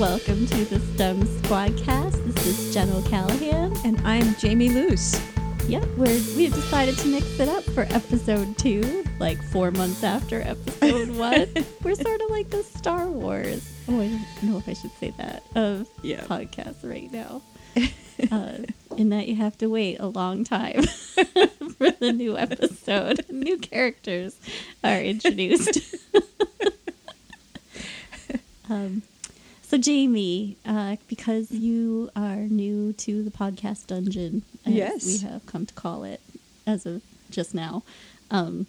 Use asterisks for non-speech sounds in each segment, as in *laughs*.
Welcome to the STEM Squadcast. This is Jen O'Callahan. And I'm Jamie Luce. Yep, we're, we've decided to mix it up for episode two, like four months after episode *laughs* one. we're sort of like the Star Wars. Oh, I don't know if I should say that of Yeah. podcasts right now. *laughs* uh, in that you have to wait a long time *laughs* for the new episode. New characters are introduced. um, so, Jamie, uh, because you are new to the podcast dungeon, as Yes. we have come to call it as of just now, um,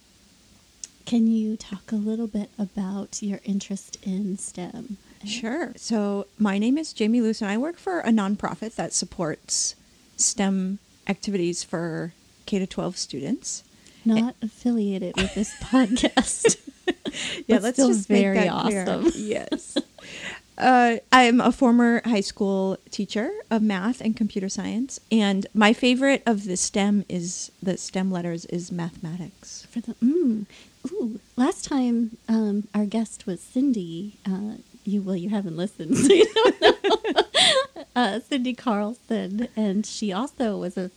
can you talk a little bit about your interest in STEM? Sure. So, my name is Jamie Luce, and I work for a nonprofit that supports STEM activities for K to 12 students. Not affiliated with this *laughs* podcast. Yeah, let's just make very that clear. awesome. Yes. *laughs* Uh, I'm a former high school teacher of math and computer science, and my favorite of the STEM is the STEM letters is mathematics. For the mm, ooh, last time um, our guest was Cindy. Uh, you well, you haven't listened, so you don't know. uh, Cindy Carlson, and she also was a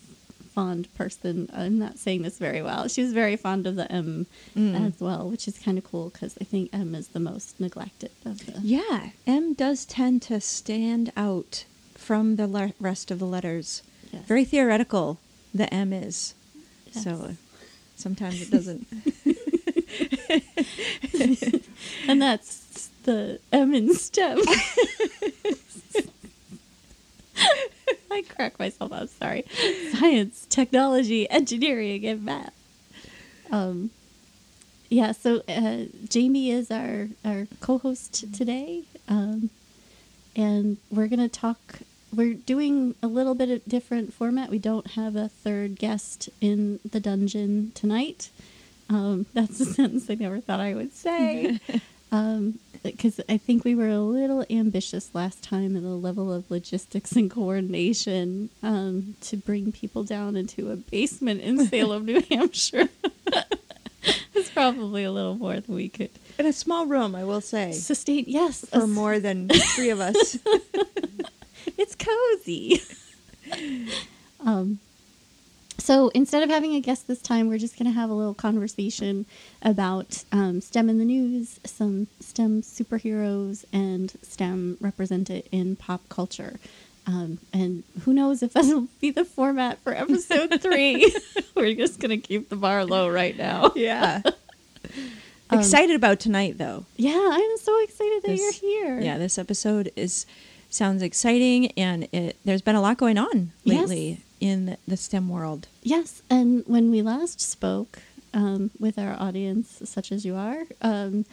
fond person. I'm not saying this very well. She was very fond of the M Mm. as well, which is kind of cool because I think M is the most neglected of the. Yeah, M does tend to stand out from the le- rest of the letters. Yes. Very theoretical, the M is. So Yes. uh, sometimes it doesn't. *laughs* *laughs* and that's the M in STEM. *laughs* *laughs* I crack myself up. Sorry. Science, technology, engineering, and math. Um, yeah. So uh, Jamie is our our co-host today, um, and we're gonna talk. We're doing a little bit of different format. We don't have a third guest in the dungeon tonight. Um, *laughs* that's a sentence I never thought I would say. *laughs* Um, because I think we were a little ambitious last time in the level of logistics and coordination um, to bring people down into a basement in Salem, New *laughs* Hampshire. *laughs* it's probably a little more than we could In a small room, I will say, sustain. Yes, for more than three of us. *laughs* it's cozy. um, so instead of having a guest this time, we're just going to have a little conversation about um, STEM in the news, some STEM superheroes, and STEM represented in pop culture. Um, and who knows if *laughs* that'll be the format for episode *laughs* three. *laughs* we're just going to keep the bar low right now. yeah. Um, Excited about tonight, though. Yeah, I'm so excited that This- you're here. Yeah, this episode is sounds exciting, and it there's been a lot going on Yes. Lately in the STEM world. Yes, and when we last spoke um, with our audience, such as you are, um,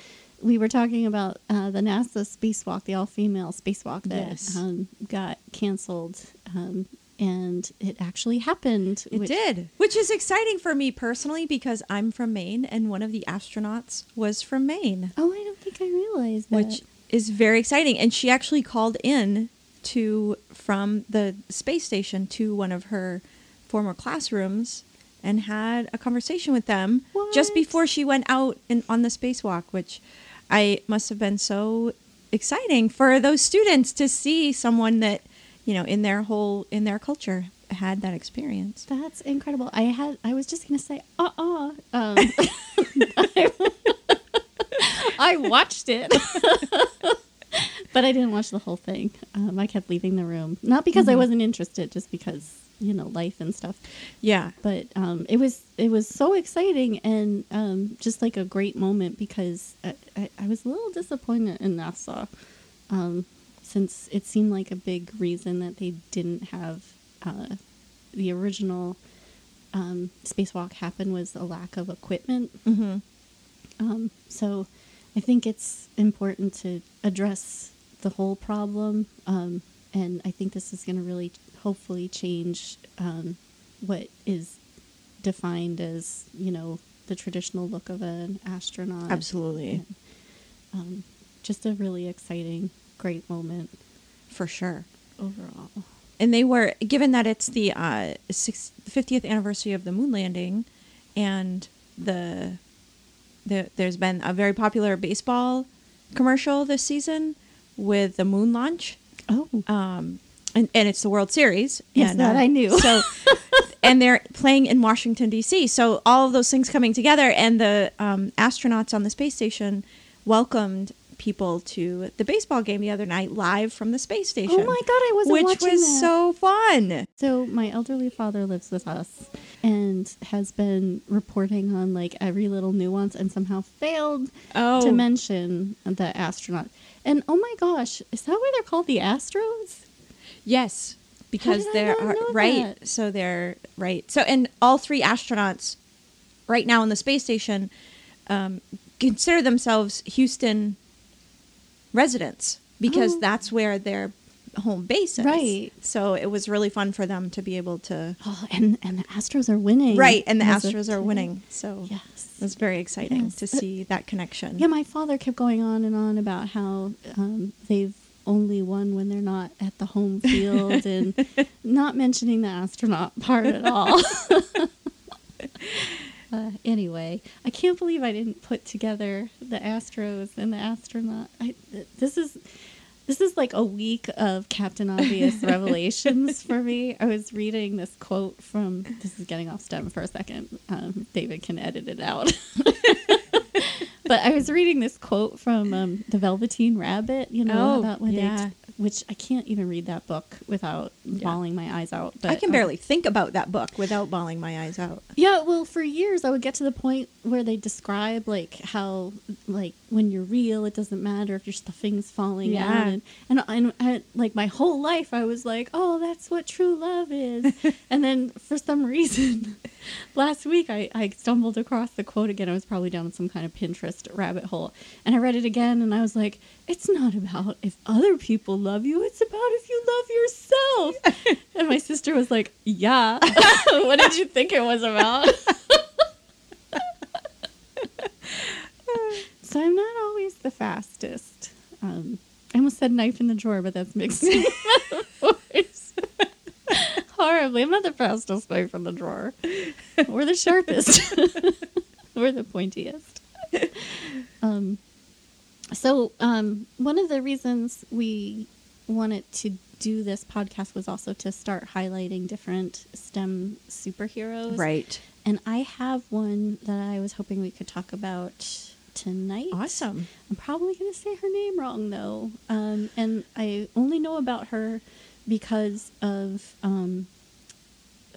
we were talking about uh, the NASA spacewalk, the all-female spacewalk that Yes. um, got canceled, um, and it actually happened. It which- did, which is exciting for me personally because I'm from Maine, and one of the astronauts was from Maine, Oh, I don't think I realized that. which is very exciting. And she actually called in to from the space station to one of her former classrooms and had a conversation with them just before she went out in, on the spacewalk, which I must have been so exciting for those students to see someone that you know in their whole in their culture had that experience. That's incredible. I had. I was just gonna say, uh, uh Um, *laughs* *laughs* I watched it, *laughs* but I didn't watch the whole thing. Um, I kept leaving the room, not because I Mhm. wasn't interested, just because you know life and stuff. Yeah, But um, it was it was so exciting and um, just like a great moment because I, I, I was a little disappointed in NASA. Um, since it seemed like a big reason that they didn't have uh, the original um, spacewalk happen was a lack of equipment. hmm Um, so I think it's important to address the whole problem. Um, and I think this is going to really hopefully change um, what is defined as, you know, the traditional look of an astronaut. absolutely, Um, just a really exciting, great moment for sure. overall. And they were given that it's the uh, six, 50th anniversary of the moon landing, and the the there's been a very popular baseball commercial this season with the moon launch. Oh, Um, and, and it's the World Series. Yes, and, that I knew. So, *laughs* and they're playing in Washington D.C. So all of those things coming together, and the um, astronauts on the space station welcomed people to the baseball game the other night live from the space station. oh my God! I wasn't which watching was that. so fun. So my elderly father lives with us and has been reporting on like every little nuance and somehow failed Oh. to mention the astronaut. And oh my gosh, is that why they're called the Astros? Yes, because they're are- right. that? So they're right. So and all three astronauts right now in the space station um, consider themselves Houston residents because Oh. that's where their home base is. Right. So it was really fun for them to be able to. *gasps* Oh, and and the Astros are winning. Right, and the as Astros are winning. So Yes. it was very exciting Yes. to see that connection. Yeah, my father kept going on and on about how um, they've only won when they're not at the home *laughs* field and not mentioning the astronaut *laughs* part at all. *laughs* uh, anyway, I can't believe I didn't put together the Astros and the astronaut. I, this is this is like a week of Captain Obvious *laughs* revelations for me. I was reading this quote from. This is getting off stem for a second. Um, David can edit it out. *laughs* but I was reading this quote from um, the Velveteen Rabbit. You know Oh, about when yeah. they, which I can't even read that book without bawling my eyes out. But I can um, barely think about that book without bawling my eyes out. yeah, well, for years I would get to the point where they describe like how like when you're real, it doesn't matter if your stuffing's falling Yeah. out, and and, and I, like my whole life I was like, oh, that's what true love is, *laughs* and then for some reason, *laughs* last week I I stumbled across the quote again. I was probably down some kind of Pinterest rabbit hole, and I read it again, and I was like, it's not about if other people love you, it's about if you love yourself. *laughs* and my sister was like, yeah, *laughs* what did you think it was about? so I'm not always the fastest. Um, I almost said knife in the drawer, but that's mixed. Horribly. I'm not the fastest knife in the drawer. We're the sharpest. *laughs* We're the pointiest. Um, so um, one of the reasons we wanted to do this podcast was also to start highlighting different STEM superheroes. Right. And I have one that I was hoping we could talk about tonight. Awesome. I'm probably going to say her name wrong though. Um, and I only know about her because of um,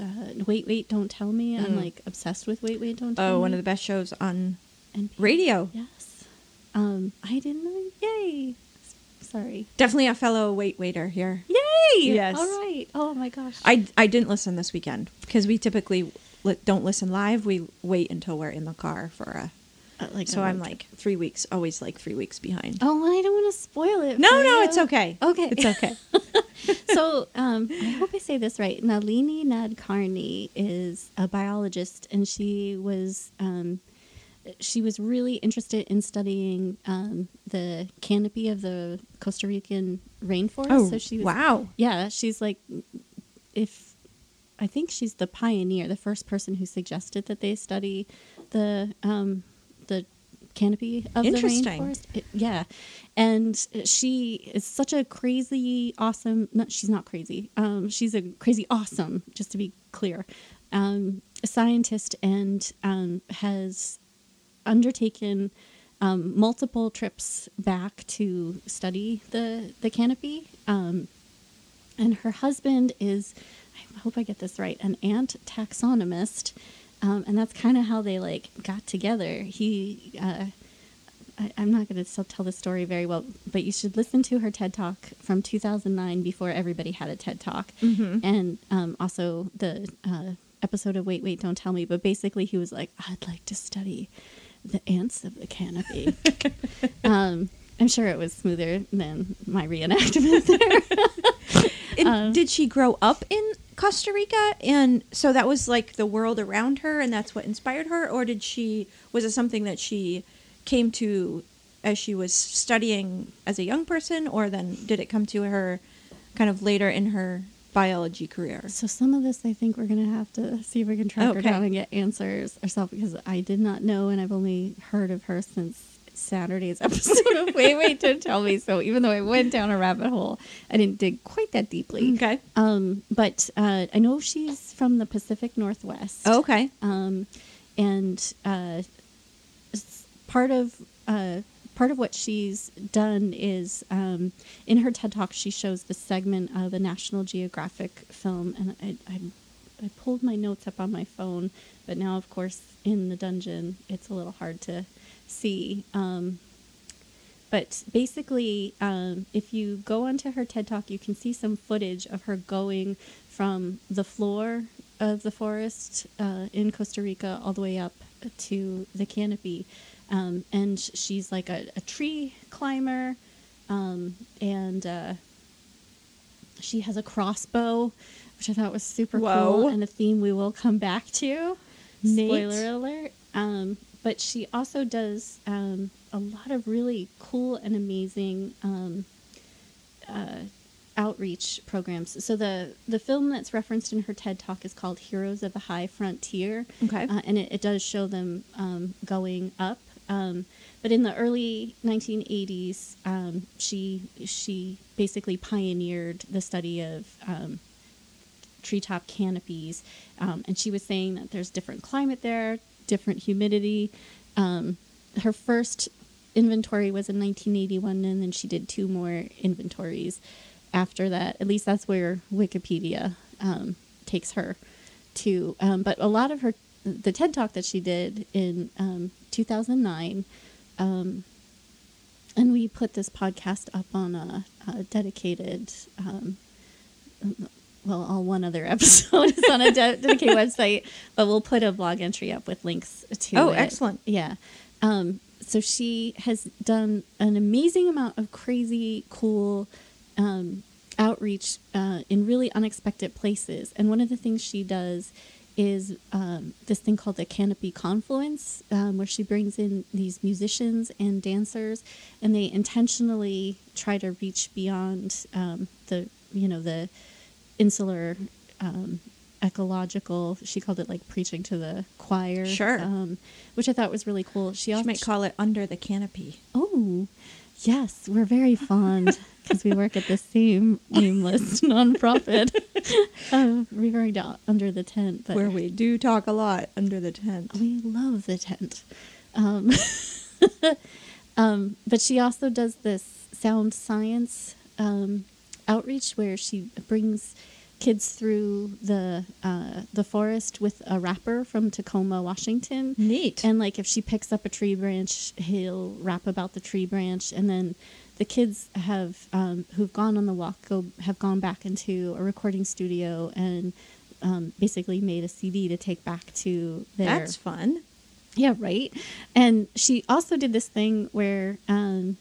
uh, Wait, Wait, Don't Tell Me. I'm Mm. like obsessed with Wait, Wait, Don't Tell Me. Oh, one of the best shows on and radio. Yes. Um, I didn't know. Yay. Sorry. Definitely a fellow wait waiter here. Yay! Yes. All right. Oh my gosh. I, I didn't listen this weekend because we typically li- don't listen live. We wait until we're in the car for a. Like So I'm like three weeks, always like three weeks behind. Oh, I don't want to spoil it. No, no, you. it's okay. Okay. It's okay. *laughs* *laughs* so um, I hope I say this right. Nalini Nadkarni is a biologist, and she was um, she was really interested in studying um, the canopy of the Costa Rican rainforest. oh, so she was, wow. Yeah, she's like, if I think she's the pioneer, the first person who suggested that they study the um, the canopy of the rainforest. It- yeah, and she is such a crazy, awesome. No, she's not crazy. Um, she's a crazy, awesome. Just to be clear, um, scientist and um, has undertaken um, multiple trips back to study the the canopy. Um, and her husband is, I hope I get this right, an ant taxonomist, um, and that's kind of how they like got together. He, uh, I, I'm not going to tell the story very well, but you should listen to her TED talk from 2009 before everybody had a TED talk, Mhm. and um, also the uh, episode of Wait, Wait, Don't Tell Me. But basically, he was like, I'd like to study the ants of the canopy. *laughs* um, I'm sure it was smoother than my reenactment *laughs* there. And Um, did she grow up in Costa Rica, and so that was like the world around her, and that's what inspired her, or did she? Was it something that she came to as she was studying as a young person, or then did it come to her kind of later in her biology career? So some of this, I think we're gonna have to see if we can track her down and get answers ourselves because I did not know, and I've only heard of her since Saturday's *laughs* episode of Wait Wait Don't Tell Me. So even though I went down a rabbit hole, I didn't dig quite that deeply. Okay. Um, but uh, I know she's from the Pacific Northwest. Okay. Um, and uh, part of uh, part of what she's done is um, in her TED talk she shows the segment of a National Geographic film, and I, I I pulled my notes up on my phone, but now of course in the dungeon it's a little hard to see. Um, but basically, um, if you go onto her TED Talk, you can see some footage of her going from the floor of the forest uh, in Costa Rica all the way up to the canopy. Um, and she's like a, a tree climber, um, and uh, she has a crossbow, which I thought was super Whoa. cool, and a theme we will come back to. Neat. Spoiler alert. Um, but she also does um, a lot of really cool and amazing um, uh, outreach programs. So the the film that's referenced in her TED talk is called Heroes of the High Frontier. Okay. Uh, and it, it does show them um, going up. Um, but in the early 1980s, um, she she basically pioneered the study of um, treetop canopies, um, and she was saying that there's different climate there, different humidity. Um, her first inventory was in 1981, and then she did two more inventories after that. At least that's where Wikipedia um, takes her to. Um, but a lot of her, the TED talk that she did in um, 2009, um, and we put this podcast up on a, a dedicated, um, well, all one other *laughs* episode is on a dedicated website, but we'll put a blog entry up with links to Oh, it. excellent. Yeah. Um, so she has done an amazing amount of crazy, cool um, outreach uh, in really unexpected places. And one of the things she does is um, this thing called the Canopy Confluence, um, where she brings in these musicians and dancers, and they intentionally try to reach beyond um, the, you know, the insular um, ecological. She called it like preaching to the choir, Sure. um, which I thought was really cool. She also might call it under the canopy. Oh, yes, we're very fond because we work at the same nameless *laughs* nonprofit, uh, referring to under the tent. But Where we do talk a lot under the tent. we love the tent. Um, *laughs* um, but she also does this sound science um, outreach where she brings kids through the uh, the forest with a rapper from Tacoma, Washington. Neat. And like if she picks up a tree branch, he'll rap about the tree branch, and then the kids have um, who've gone on the walk go have gone back into a recording studio and um, basically made a CD to take back to their That's fun. Yeah, right. And she also did this thing where um,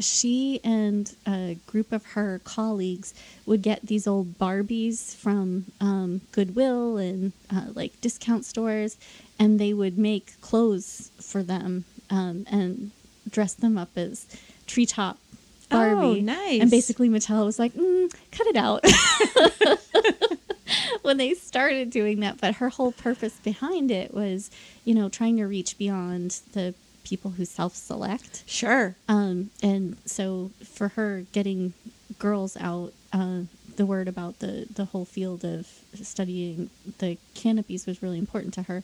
she and a group of her colleagues would get these old Barbies from um, Goodwill and uh, like discount stores, and they would make clothes for them um, and dress them up as treetop Barbie. Oh, nice. And basically, Mattel was like, mm, "Cut it out." *laughs* when they started doing that, but her whole purpose behind it was, you know, trying to reach beyond the people who self-select. Sure. Um, and so for her getting girls out, uh, the word about the, the whole field of studying the canopies was really important to her.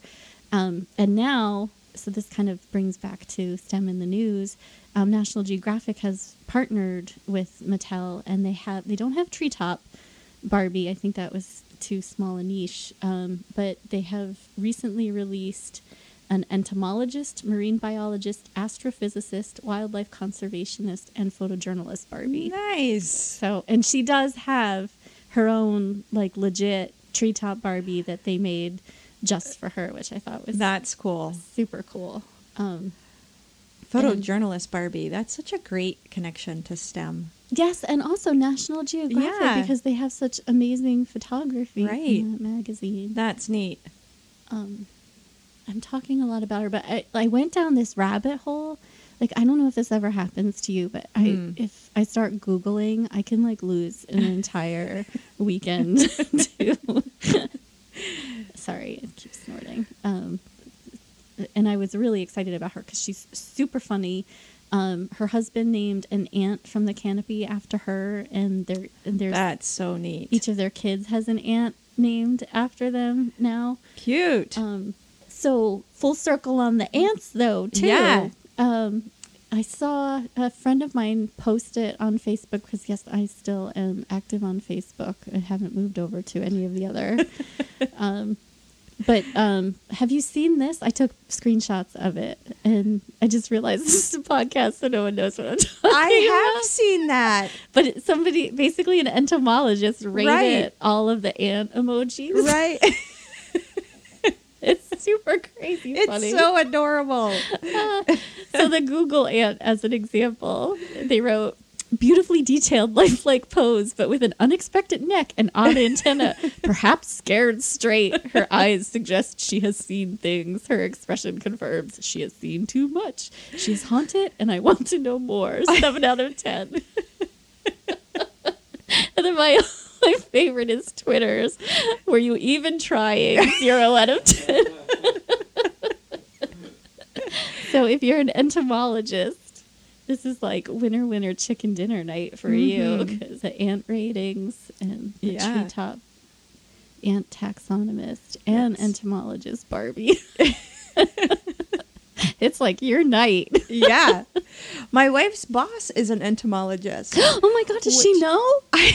Um, and now, so this kind of brings back to STEM in the news. Um, National Geographic has partnered with Mattel, and they have they don't have treetop Barbie. I think that was too small a niche. Um, but they have recently released an entomologist, marine biologist, astrophysicist, wildlife conservationist, and photojournalist Barbie. Nice. So, and she does have her own like legit treetop Barbie that they made just for her, which I thought was That's cool. super cool. Um, Photojournalist Barbie. That's such a great connection to STEM. Yes, and also National Geographic Yeah. because they have such amazing photography Right. in that magazine. That's neat. um, I'm talking a lot about her, but I, I went down this rabbit hole. Like I don't know if this ever happens to you, but I Hmm. if I start googling, I can like lose an entire *laughs* weekend. to, *laughs* sorry, I keep snorting. Um, and I was really excited about her because she's super funny. Um, her husband named an aunt from the canopy after her, and there and there's That's so neat. each of their kids has an aunt named after them now. Cute. Um, so full circle on the ants though too. Yeah. Um, I saw a friend of mine post it on Facebook because yes, I still am active on Facebook. I haven't moved over to any of the other. *laughs* um, but um, have you seen this? I took screenshots of it, and I just realized *laughs* this is a podcast, so no one knows what I'm *laughs* talking I have about. seen that. But it, somebody, basically an entomologist, rated Right. all of the ant emojis. Right. *laughs* It's super crazy it's funny. so adorable. so the Google ant, as an example, they wrote beautifully detailed *laughs* lifelike pose, but with an unexpected neck and odd antenna, *laughs* perhaps scared straight. Her eyes suggest she has seen things. Her expression confirms she has seen too much. She is haunted, and I want to know more. Seven out of ten. *laughs* and then my my favorite is Twitter's. Were you even trying? Zero out of ten. So if you're an entomologist, this is like winner winner chicken dinner night for you Mhm. because the ant ratings and the Yeah. treetop ant taxonomist and Yes. entomologist Barbie. *laughs* it's like your night. yeah. *laughs* My wife's boss is an entomologist. *gasps* oh my god, does she Which- know? *laughs*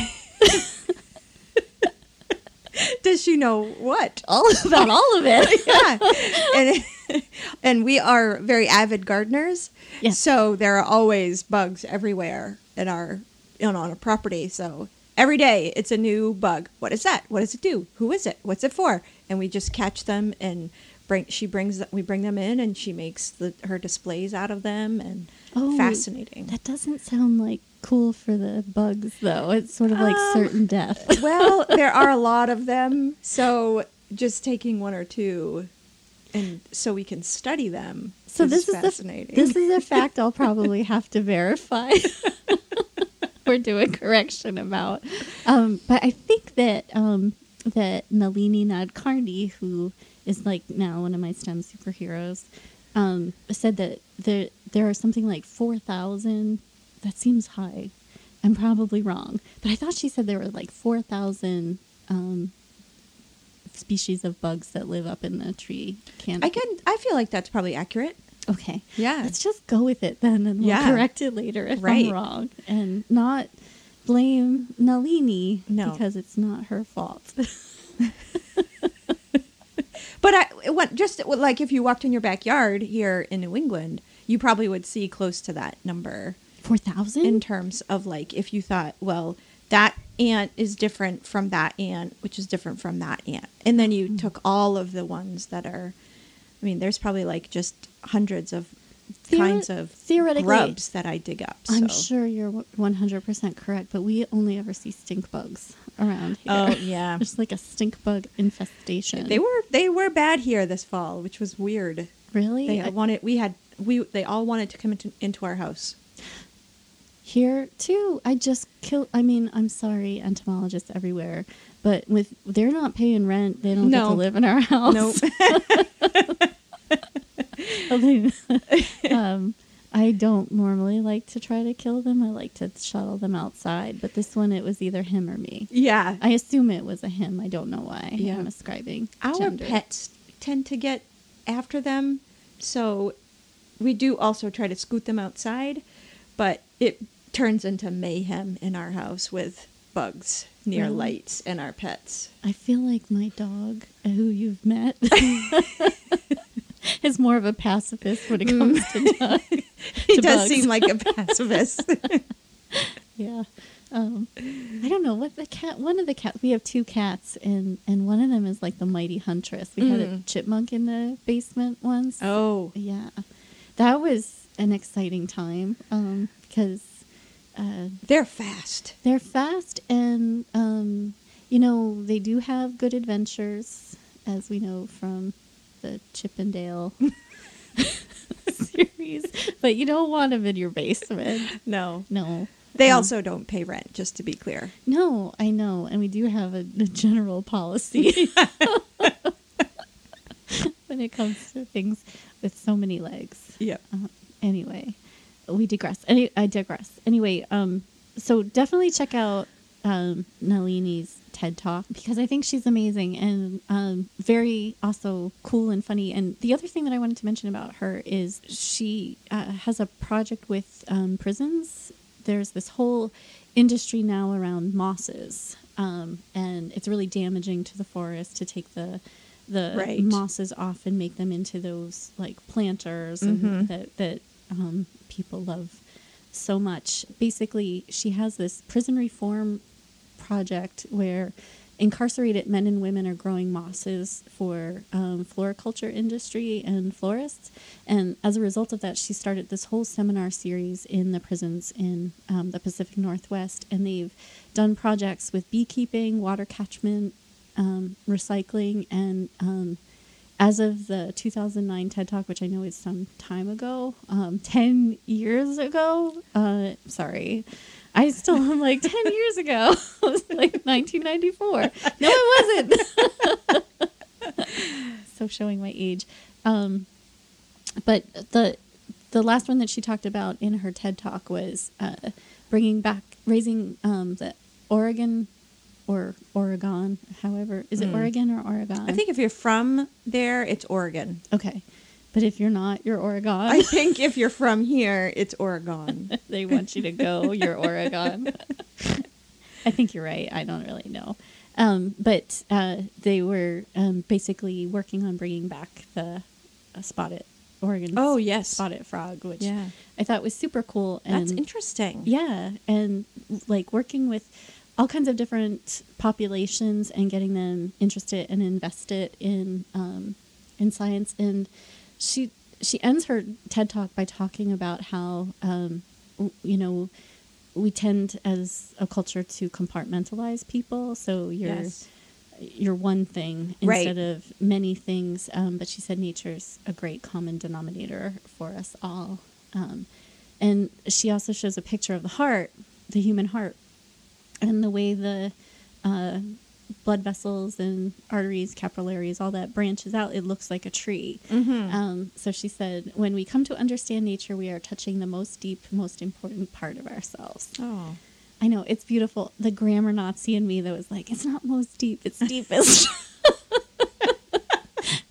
Does she know what? All about all of it. yeah. And, *laughs* and we are very avid gardeners. Yeah. So there are always bugs everywhere in our you know, on a property. So every day it's a new bug. What is that? What does it do? Who is it? What's it for? And we just catch them and bring she brings we bring them in and she makes the her displays out of them and Oh, fascinating. That doesn't sound like cool for the bugs though. It's sort of like Um, certain death. well, *laughs* there are a lot of them, so just taking one or two, and so we can study them. So is this is fascinating. the, this is a *laughs* fact I'll probably have to verify. *laughs* We're doing correction about, um, but I think that um, that Nalini Nadkarni, who is like now one of my STEM superheroes, um, said that there there are something like four thousand. That seems high. I'm probably wrong, but I thought she said there were like four thousand. Species of bugs that live up in the tree canopy. I can. I feel like that's probably accurate. Okay. Yeah. Let's just go with it then and we'll Yeah. correct it later if Right. I'm wrong. And not blame Nalini No. because it's not her fault. *laughs* But I what just like if you walked in your backyard here in New England, you probably would see close to that number Four thousand? in terms of like if you thought, well, that ant is different from that ant, which is different from that ant, and then you mm-hmm. took all of the ones that are. I mean, there's probably like just hundreds of Theori- kinds of theoretically, grubs that I dig up. I'm sure you're 100% correct, but we only ever see stink bugs around here. Oh *laughs* yeah, There's like a stink bug infestation. they were they were bad here this fall, which was weird. really They I- wanted we had we they all wanted to come into into our house. Here too. I just kill. I mean, I'm sorry, entomologists everywhere, but with they're not paying rent, they don't get to live in our house. Nope. *laughs* *laughs* *laughs* um, I don't normally like to try to kill them. I like to shuttle them outside. But this one, it was either him or me. yeah, I assume it was a him. I don't know why. Yeah. I'm ascribing our gender. pets tend to get after them, so we do also try to scoot them outside, but it turns into mayhem in our house with bugs near Really? lights and our pets. I feel like my dog, who you've met, *laughs* is more of a pacifist when it comes to *laughs* dog. He to does bugs. seem like a pacifist. *laughs* Yeah. Um, I don't know what the cat. One of the cats. We have two cats, and and one of them is like the mighty huntress. We had a Mm. chipmunk in the basement once. oh, Yeah, that was an exciting time um, because uh, they're fast. they're fast and um, you know they do have good adventures, as we know from the Chip 'n Dale *laughs* series. But you don't want them in your basement. No, No. they No. also don't pay rent. Just to be clear. No, I know, and we do have a, a general policy. *laughs* *laughs* when it comes to things with so many legs. Yeah. Uh, anyway, we digress. Any, I digress. Anyway, um, so definitely check out um, Nalini's TED Talk because I think she's amazing and um, very also cool and funny. And the other thing that I wanted to mention about her is she uh, has a project with um, prisons. There's this whole industry now around mosses, um, and it's really damaging to the forest to take the the Right. mosses off and make them into those like planters Mhm. and that that um, people love so much. Basically, she has this prison reform project where incarcerated men and women are growing mosses for um, floriculture industry and florists. And as a result of that, she started this whole seminar series in the prisons in um, the Pacific Northwest. And they've done projects with beekeeping, water catchment, um, recycling, and um, as of the 2009 TED Talk, which I know is some time ago, um, 10 years ago, uh, sorry, I still am like 10 years ago. it was *laughs* like 1994. No, it wasn't. *laughs* so showing my age. Um, but the the last one that she talked about in her TED Talk was uh, bringing back, raising um, the Oregon or Oregon, however, is it Hmm. Oregon or Oregon? I think if you're from there, it's Oregon. Okay. But if you're not, you're Oregon. I think if you're from here, it's Oregon. *laughs* they want you to go, you're Oregon. I think you're right. I don't really know. Um, but uh, they were um, basically working on bringing back the uh, spotted Oregon Oh, yes. spotted frog, which Yeah. I thought was super cool. And That's interesting. Yeah, and like working with all kinds of different populations and getting them interested and invested in um, in science. And she she ends her TED talk by talking about how um, you know we tend as a culture to compartmentalize people. So you're Yes. you're one thing Right. instead of many things. Um, but she said nature's a great common denominator for us all. Um, and she also shows a picture of the heart, the human heart, and the way the uh, blood vessels and arteries, capillaries, all that branches out. It looks like a tree. Mhm. Um, so she said, when we come to understand nature, we are touching the most deep, most important part of ourselves. Oh. I know it's beautiful. The grammar Nazi in me that was like, it's not most deep, it's *laughs* deepest. *laughs*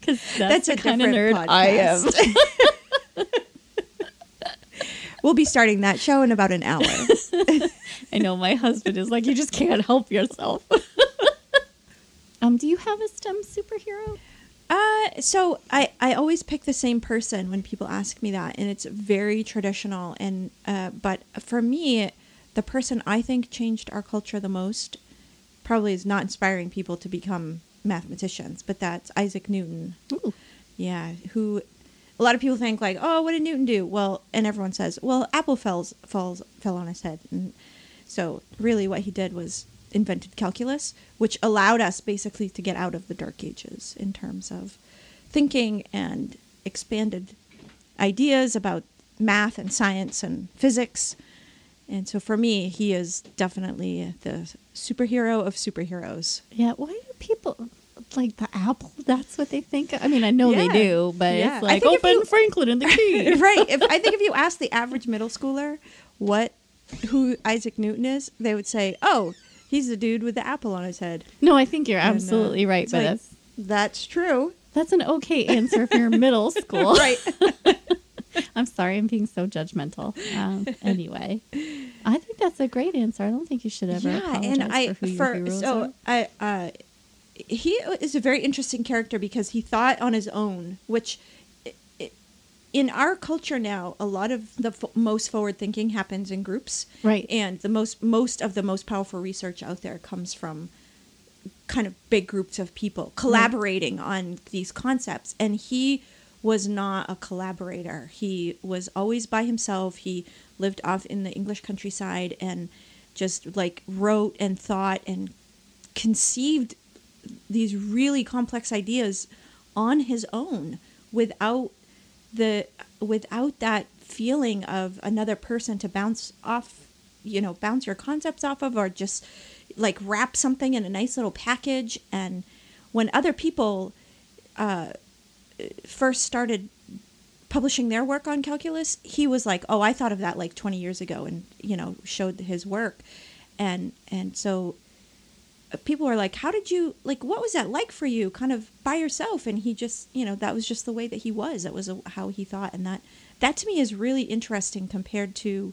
Because that's, That's the a kind of nerd different I am. *laughs* we'll be starting that show in about an hour. I know my husband is like, you just can't help yourself. *laughs* um, do you have a STEM superhero? Uh, so I, I always pick the same person when people ask me that, and it's very traditional. And uh, but for me, the person I think changed our culture the most probably is not inspiring people to become mathematicians, but that's Isaac Newton. Ooh. Yeah, who a lot of people think like, oh, what did Newton do? Well, and everyone says, well, apple falls falls fell on his head, and so really what he did was invented calculus, which allowed us basically to get out of the dark ages in terms of thinking and expanded ideas about math and science and physics. And so for me, he is definitely the superhero of superheroes. Yeah, why do people like the apple? That's what they think. I mean, I know they do, but Yeah. it's like open you- Franklin and the *laughs* key. right. If I think if you ask the average middle schooler what who Isaac Newton is, they would say, "Oh, he's the dude with the apple on his head." No, I think you're And, uh, absolutely right, it's but like, that's true. that's an okay answer if you're middle *laughs* school. Right. *laughs* I'm sorry, I'm being so judgmental. Um, *laughs* anyway, I think that's a great answer. I don't think you should ever yeah, and I for for so are. I uh, he is a very interesting character because he thought on his own, which in our culture now, a lot of the f- most forward thinking happens in groups, Right. And the most most of the most powerful research out there comes from kind of big groups of people mm. collaborating on these concepts. And he was not a collaborator. He was always by himself. He lived off in the english countryside and just like wrote and thought and conceived these really complex ideas on his own without the without that feeling of another person to bounce off you know bounce your concepts off of or just like wrap something in a nice little package. And when other people uh, first started publishing their work on calculus, he was like, "Oh, I thought of that like 20 years ago," and you know, showed his work, and and so people were like, "How did you like? What was that like for you, kind of by yourself?" And he just, you know, that was just the way that he was. That was a, how he thought, and that that to me is really interesting compared to,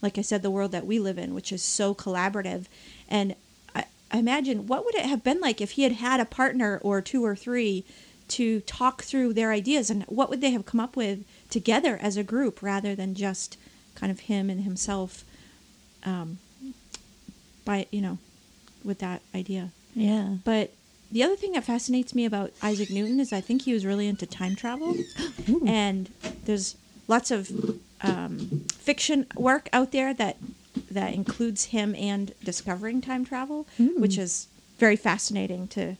like I said, the world that we live in, which is so collaborative, and I, I imagine what would it have been like if he had had a partner or two or three to talk through their ideas and what would they have come up with together as a group rather than just kind of him and himself um, by you know with that idea Yeah. but the other thing that fascinates me about isaac newton is i think he was really into time travel and there's lots of um, fiction work out there that that includes him and discovering time travel Hmm. which is very fascinating to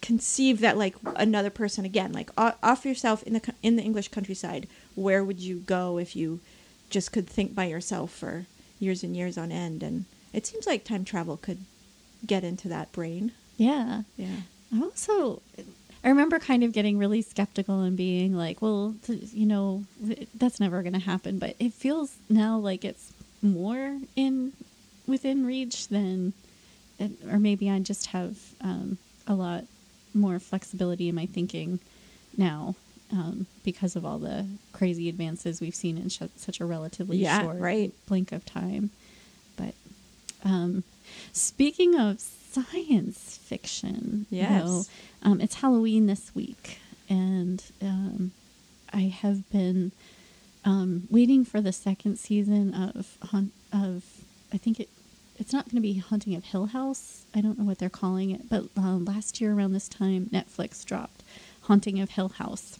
conceive that like another person again like off yourself in the in the english countryside where would you go if you just could think by yourself for years and years on end and it seems like time travel could get into that brain yeah. yeah I'm also, I remember kind of getting really skeptical and being like, well, th- you know, th- that's never going to happen. But it feels now like it's more in within reach than, or maybe I just have um, a lot more flexibility in my thinking now um, because of all the crazy advances we've seen in sh- such a relatively Yeah, short right. blink of time. Um, speaking of science fiction, you Yes. know, um, it's Halloween this week, and um, I have been um, waiting for the second season of of I think it it's not going to be Hunting of Hill House. I don't know what they're calling it, but um, last year around this time, Netflix dropped Haunting of Hill House.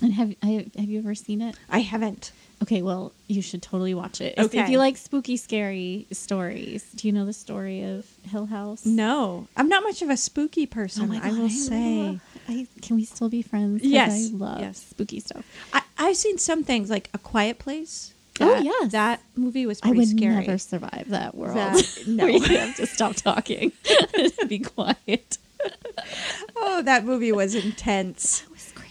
And have have you ever seen it? i haven't Okay, well, you should totally watch it. If- If you like spooky, scary stories, do you know the story of Hill House? no i'm not much of a spooky Oh person i God, will say love- I, can we still be friends? Yes, I love yes. spooky stuff. I, I've seen some things like A Quiet Place. Oh, That- yes. that movie was I pretty would scary. never survive that world. That- *laughs* no. You have to stop talking *laughs* be quiet. *laughs* Oh, that movie was intense.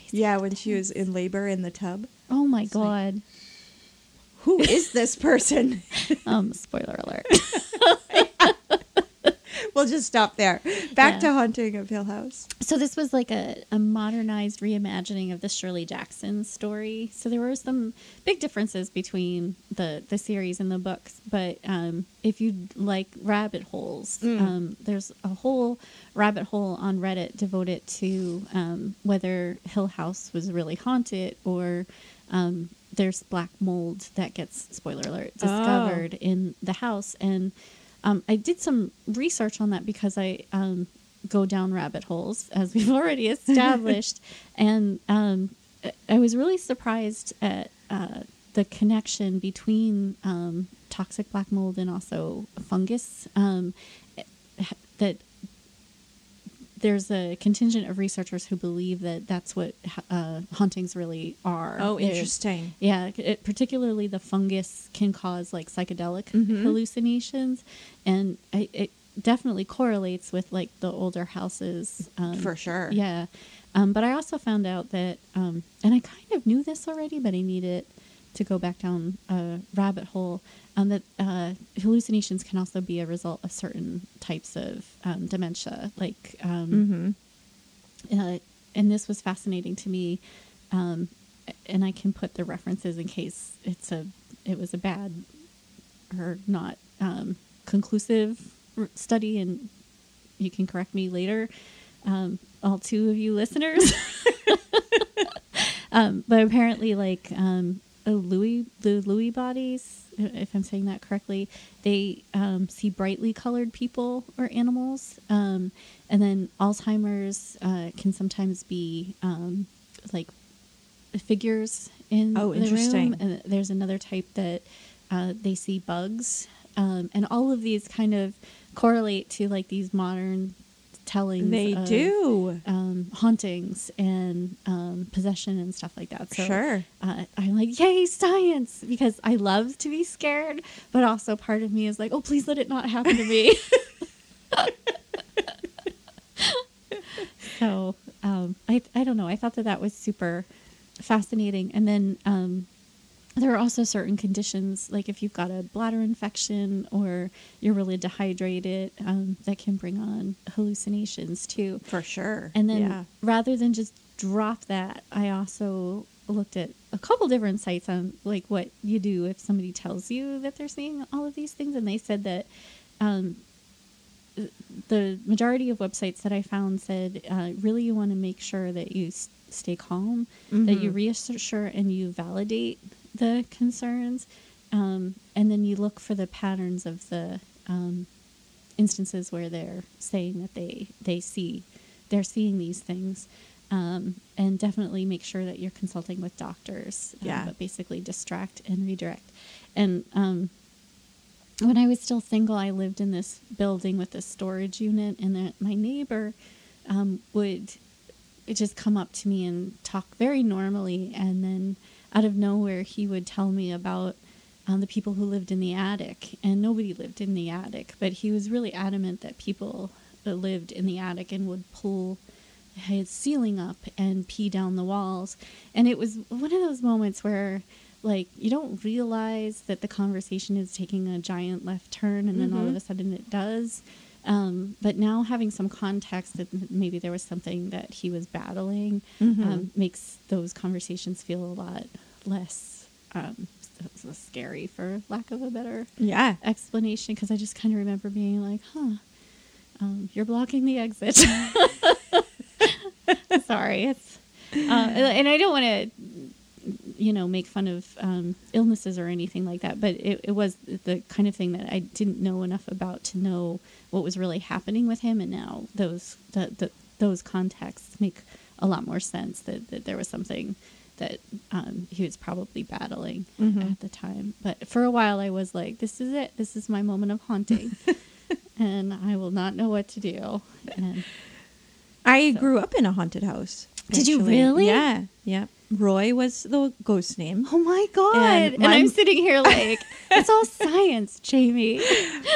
Crazy. *laughs* Yeah, when she was in labor in the tub. Oh my like- god. Who is this person? *laughs* Um, spoiler alert. *laughs* we'll just stop there. Back Yeah. to Haunting of Hill House. So this was like a, a modernized reimagining of the Shirley Jackson story. So there were some big differences between the the series and the books. But um, if you like rabbit holes, Mm. um, there's a whole rabbit hole on Reddit devoted to um, whether Hill House was really haunted or um, there's black mold that gets spoiler alert Oh. discovered in the house and. Um, I did some research on that because I um, go down rabbit holes, as we've already *laughs* established, and um, I- was really surprised at uh, the connection between um, toxic black mold and also fungus. Um, that there's a contingent of researchers who believe that that's what uh, hauntings really are. Oh, interesting. yeah, it, particularly the fungus can cause like psychedelic Mhm. hallucinations, and I, it definitely correlates with like the older houses. Um, For sure. Yeah, um, but I also found out that, um, and I kind of knew this already, but I needed to go back down a rabbit hole. Um, that uh, hallucinations can also be a result of certain types of um, dementia, like um, Mm-hmm. uh, and this was fascinating to me um, and i can put the references in case it's a it was a bad or not um, conclusive study and you can correct me later um, all two of you listeners *laughs* um, but apparently like um, a Lewy the Lewy bodies if i'm saying that correctly they um, see brightly colored people or animals um, and then alzheimer's uh, can sometimes be um, like figures in Oh, the interesting. room and there's another type that uh, they see bugs um, and all of these kind of correlate to like these modern tellings They of, do. um, hauntings and um, possession and stuff like that. So Sure. uh, I'm like, yay, science! Because I love to be scared, but also part of me is like, oh, please let it not happen to me. *laughs* so um, I I don't know. I thought that that was super fascinating. And then um, there are also certain conditions, like if you've got a bladder infection or you're really dehydrated, um, that can bring on hallucinations too. For sure. And then yeah. rather than just drop that, I also looked at a couple different sites on like what you do if somebody tells you that they're seeing all of these things, and they said that um, the majority of websites that I found said uh, really you want to make sure that you s- stay calm, that you Mhm. reassure and you validate the concerns, um, and then you look for the patterns of the um, instances where they're saying that they they see they're seeing these things. Um, and definitely make sure that you're consulting with doctors. um, Yeah. but basically distract and redirect. And um, when I was still single, I lived in this building with a storage unit, and then my neighbor um, would just come up to me and talk very normally, and then out of nowhere, he would tell me about um, the people who lived in the attic, and nobody lived in the attic, but he was really adamant that people lived in the attic and would pull his ceiling up and pee down the walls. And it was one of those moments where, like, you don't realize that the conversation is taking a giant left turn, and then all of Mhm. a sudden it does. Um, but now having some context that maybe there was something that he was battling Mhm. um, makes those conversations feel a lot less um, scary, for lack of a better Yeah. explanation. Because I just kind of remember being like, "Huh, um, you're blocking the exit." *laughs* Sorry, it's uh, and I don't want to, you know, make fun of um, illnesses or anything like that. But it, it was the kind of thing that I didn't know enough about to know what was really happening with him, and now those the, the those contexts make a lot more sense. That, that there was something that um, he was probably battling Mhm. at the time. But for a while, I was like, "This is it. This is my moment of haunting." *laughs* And I will not know what to do. And I So- grew up in a haunted house. Did you really? Yeah. Yeah. Roy was the ghost name. Oh my god! And And, I'm sitting here *laughs* like it's all science, Jamie.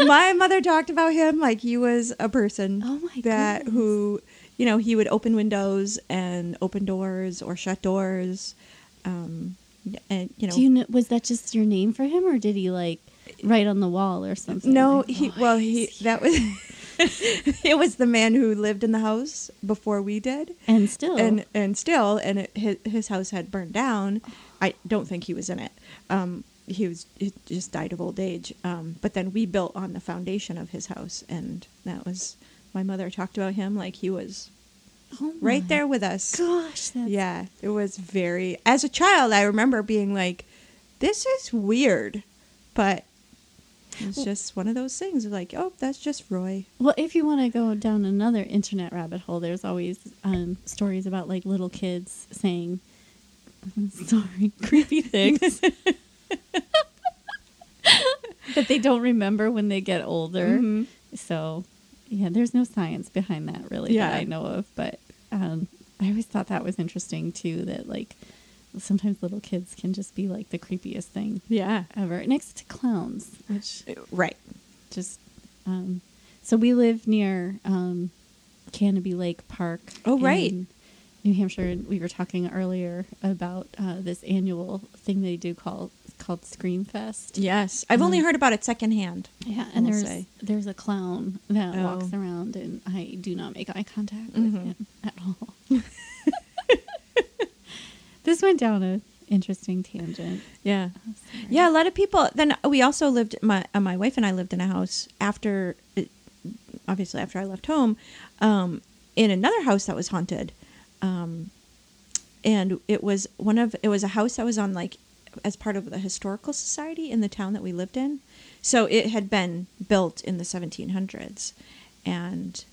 My mother talked about him like he was a person Oh my that goodness. who, you know, he would open windows and open doors or shut doors. Um, and you know, Do you know was that just your name for him, or did he like write on the wall or something? no, Like, he "Oh, well he that was *laughs* it was the man who lived in the house before we did. and still and and still and it, his, his house had burned down i don't think he was in it um he was he just died of old age um but then we built on the foundation of his house and that was my mother talked about him like he was oh right there with us Gosh, that's, yeah it was very as a child i remember being like this is weird but it's just one of those things like oh that's just roy Well, if you want to go down another internet rabbit hole, there's always um, stories about like little kids saying, "Sorry, *laughs* creepy things." *laughs* that they don't remember when they get older. Mhm. So, yeah, there's no science behind that really Yeah. that I know of, but um, I always thought that was interesting too. That like sometimes little kids can just be like the creepiest thing yeah ever, next to clowns, which right just um, so we live near um, Canobie Lake Park. Oh, right. New Hampshire. And we were talking earlier about uh, this annual thing they do called called Scream Fest. yes i've only Um, heard about it secondhand Yeah, and there's say. there's a clown that Oh. walks around, and I do not make eye contact with him at all. *laughs* this went down a interesting tangent. yeah Oh. Yeah, a lot of people. Then we also lived. My uh, my wife and I lived in a house after, uh, obviously after I left home, um, in another house that was haunted, um, and it was one of it was a house that was on like as part of the historical society in the town that we lived in. So it had been built in the 1700s, and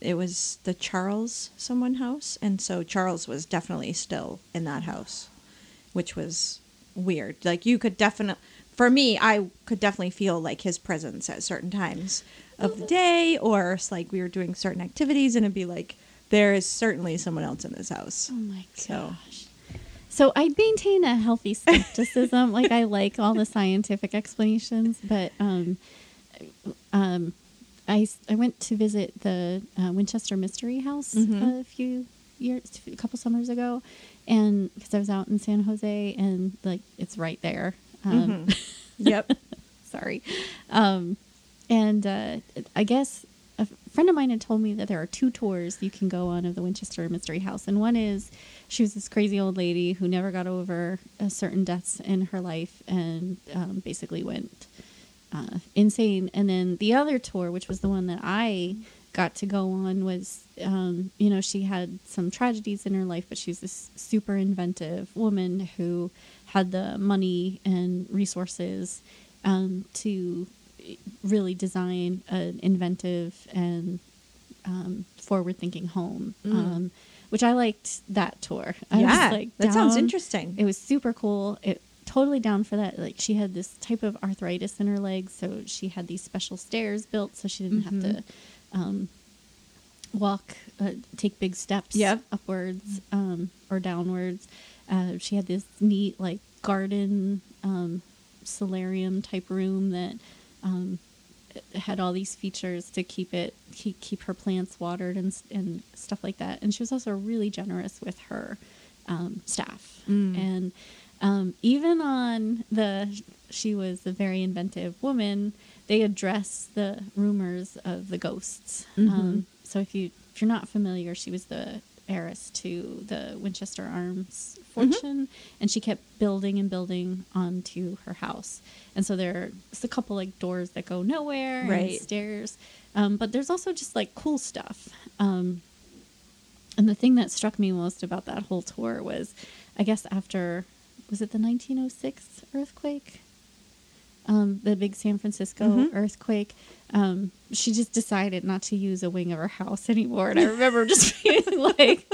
it was the Charles someone house, and so Charles was definitely still in that house, which was weird. Like you could definitely, for me, I could definitely feel like his presence at certain times of the day, or like we were doing certain activities, and it'd be like there is certainly someone else in this house. Oh my So- gosh. So I maintain a healthy skepticism. like I like all the scientific explanations, but um, um, I I went to visit the uh, Winchester Mystery House Mhm. a few years, a couple summers ago, and because I was out in San Jose, and like it's right there. Um, Yep. *laughs* sorry, um, and uh, I guess friend of mine had told me that there are two tours you can go on of the Winchester Mystery House, and one is she was this crazy old lady who never got over uh, certain deaths in her life, and um, basically went uh, insane. And then the other tour, which was the one that I got to go on, was um, you know she had some tragedies in her life, but she's this super inventive woman who had the money and resources um, to really design an inventive and um, forward-thinking home. Um, which I liked that tour. I Mm. yeah. was, like, that sounds interesting. it was super cool. It totally down for that. Like she had this type of arthritis in her legs, so she had these special stairs built, so she didn't have to um, walk, uh, take big steps Yep. upwards um, or downwards. Uh, she had this neat like garden um, solarium type room that um, had all these features to keep it keep, keep her plants watered and and stuff like that. And she was also really generous with her um, staff. Mm. And um, even on the she was a very inventive woman. They address the rumors of the ghosts. Mhm. Um, so if you if you're not familiar, she was the heiress to the Winchester Arms fortune, and she kept building and building onto her house. And so there's a couple like doors that go nowhere, and Right. stairs, um, but there's also just like cool stuff. Um, and the thing that struck me most about that whole tour was, I guess after was it the 1906 earthquake, um, the big San Francisco Mhm. earthquake. Um, she just decided not to use a wing of her house *laughs* anymore, and I *laughs* remember just feeling like.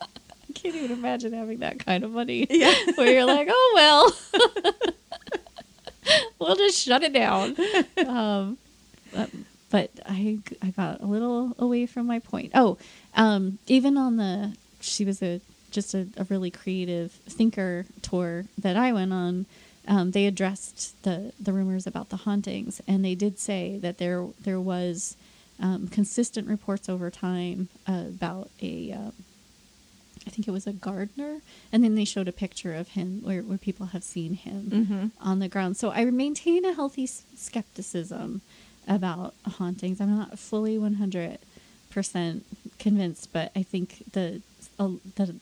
I can't even imagine having that kind of money. Yeah. *laughs* Where you're like, oh well, we'll just shut it down. Um, but, but I I got a little away from my point. Oh, um, even on the she was a just a, a really creative thinker tour that I went on. Um, they addressed the the rumors about the hauntings, and they did say that there there was um, consistent reports over time uh, about a um, I think it was a gardener, and then they showed a picture of him where, where people have seen him Mhm. on the ground. So I maintain a healthy s- skepticism about hauntings. I'm not fully 100 percent convinced, but I think the uh, the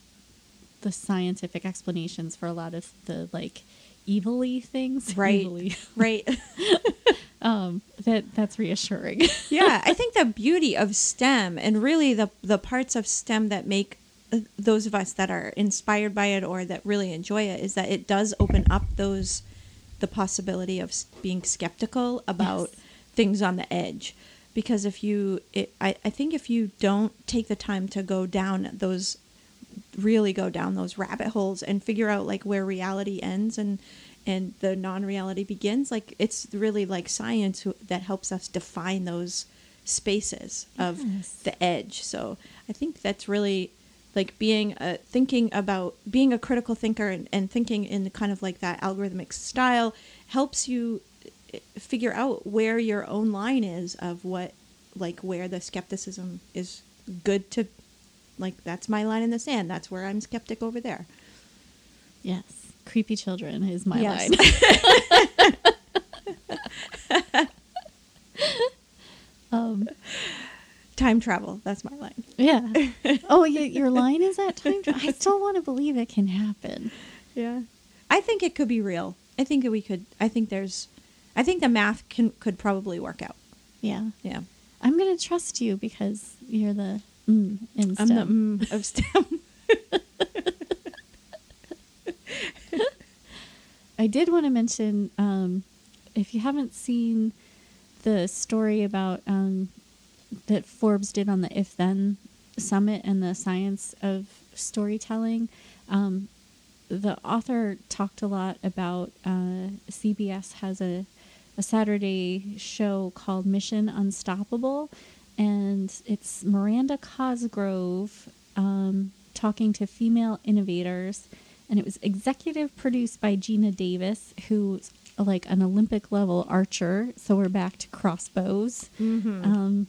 the scientific explanations for a lot of the like evilly things, Right. evilly, Right. *laughs* *laughs* um, that that's reassuring. yeah, I *laughs* think the beauty of STEM and really the the parts of STEM that make uh, those of us that are inspired by it or that really enjoy it is that it does open up those the possibility of being skeptical about Yes. things on the edge because if you it, I, I think if you don't take the time to go down those really go down those rabbit holes and figure out like where reality ends and and the non-reality begins like it's really like science that helps us define those spaces of Yes. the edge so i think that's really like being a thinking about being a critical thinker and, and thinking in kind of like that algorithmic style helps you eh, figure out where your own line is of what like where the skepticism is good to like that's my line in the sand that's where i'm skeptic over there yes, creepy children is my Yes. line. *laughs* um, time travel that's my line yeah. *laughs* Oh. Your line is that time. tra- I still want to believe it can happen. yeah i think it could be real i think that we could i think there's i think the math can could probably work out Yeah. yeah I'm gonna trust you because you're the mm in i'm STEM. the mm *laughs* of stem I did want to mention um, if you haven't seen the story about um, that Forbes did on the If Then Summit and the science of storytelling. Um, the author talked a lot about uh, CBS has a, a Saturday show called Mission Unstoppable, and it's Miranda Cosgrove um, talking to female innovators, and it was executive produced by Geena Davis, who's like an Olympic level archer. So we're back to crossbows. Mhm. Um,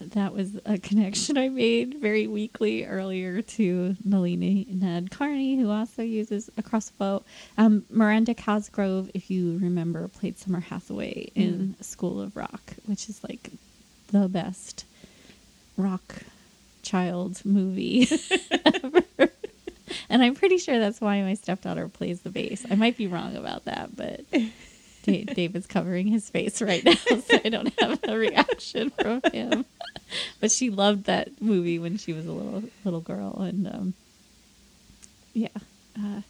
that was a connection I made very weakly earlier to Nalini Nadkarni, who also uses a crossbow. Um, Miranda Cosgrove, if you remember, played Summer Hathaway in School of Rock, which is like the best rock child movie *laughs* ever. And I'm pretty sure that's why my stepdaughter plays the bass. I might be wrong about that, but Da- David's covering his face right now, *laughs* so I don't have a reaction from him. But she loved that movie when she was a little little girl, and um, yeah, uh,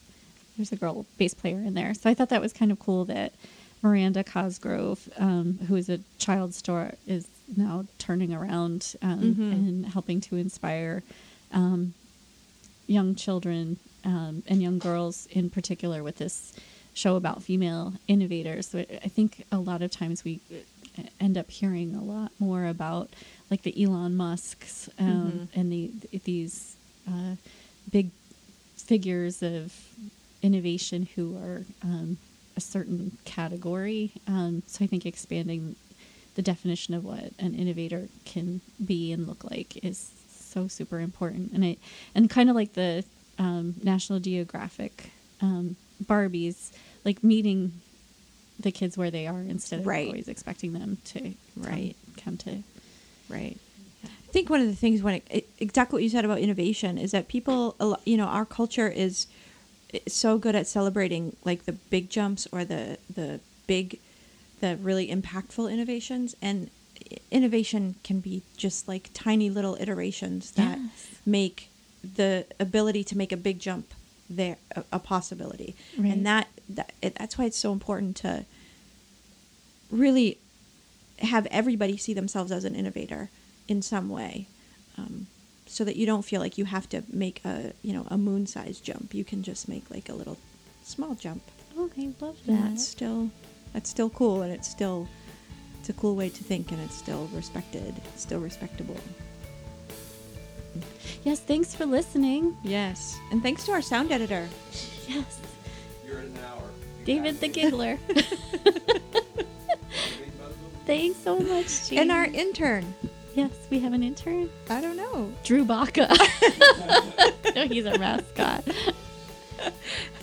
there's a girl bass player in there. So I thought that was kind of cool that Miranda Cosgrove, um, who is a child star, is now turning around um, Mhm. and helping to inspire um, young children um, and young girls in particular with this show about female innovators. So I think a lot of times we uh, end up hearing a lot more about like the Elon Musks um, and the these uh, big figures of innovation who are um, a certain category. Um, so I think expanding the definition of what an innovator can be and look like is so super important. And I and kind of like the um, National Geographic um, Barbies, like meeting the kids where they are instead of Right. always expecting them to Right. come, come to Right. I think one of the things when it, it, exactly what you said about innovation is that people, you know, our culture is so good at celebrating like the big jumps or the the big, the really impactful innovations, and innovation can be just like tiny little iterations that Yes. make the ability to make a big jump there a, a possibility, Right. and that that it, that's why it's so important to really have everybody see themselves as an innovator in some way um, so that you don't feel like you have to make a you know a moon sized jump you can just make like a little small jump I love and that. that's still that's still cool and it's still it's a cool way to think and it's still respected it's still respectable Yes, thanks for listening. yes and thanks to our sound editor Yes, You're in an hour. You David the it. Giggler. Anything about it? thanks so much, Jean. and our intern yes, we have an intern, i don't know Drew Baca. *laughs* no, he's a mascot.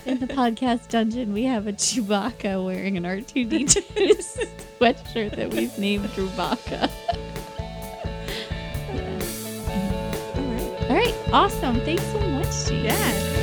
In the podcast dungeon, we have a Chewbacca wearing an R2D2 *laughs* sweatshirt that we've named Drew Baca. *laughs* all right All right, awesome. Thanks so much, Jean. yeah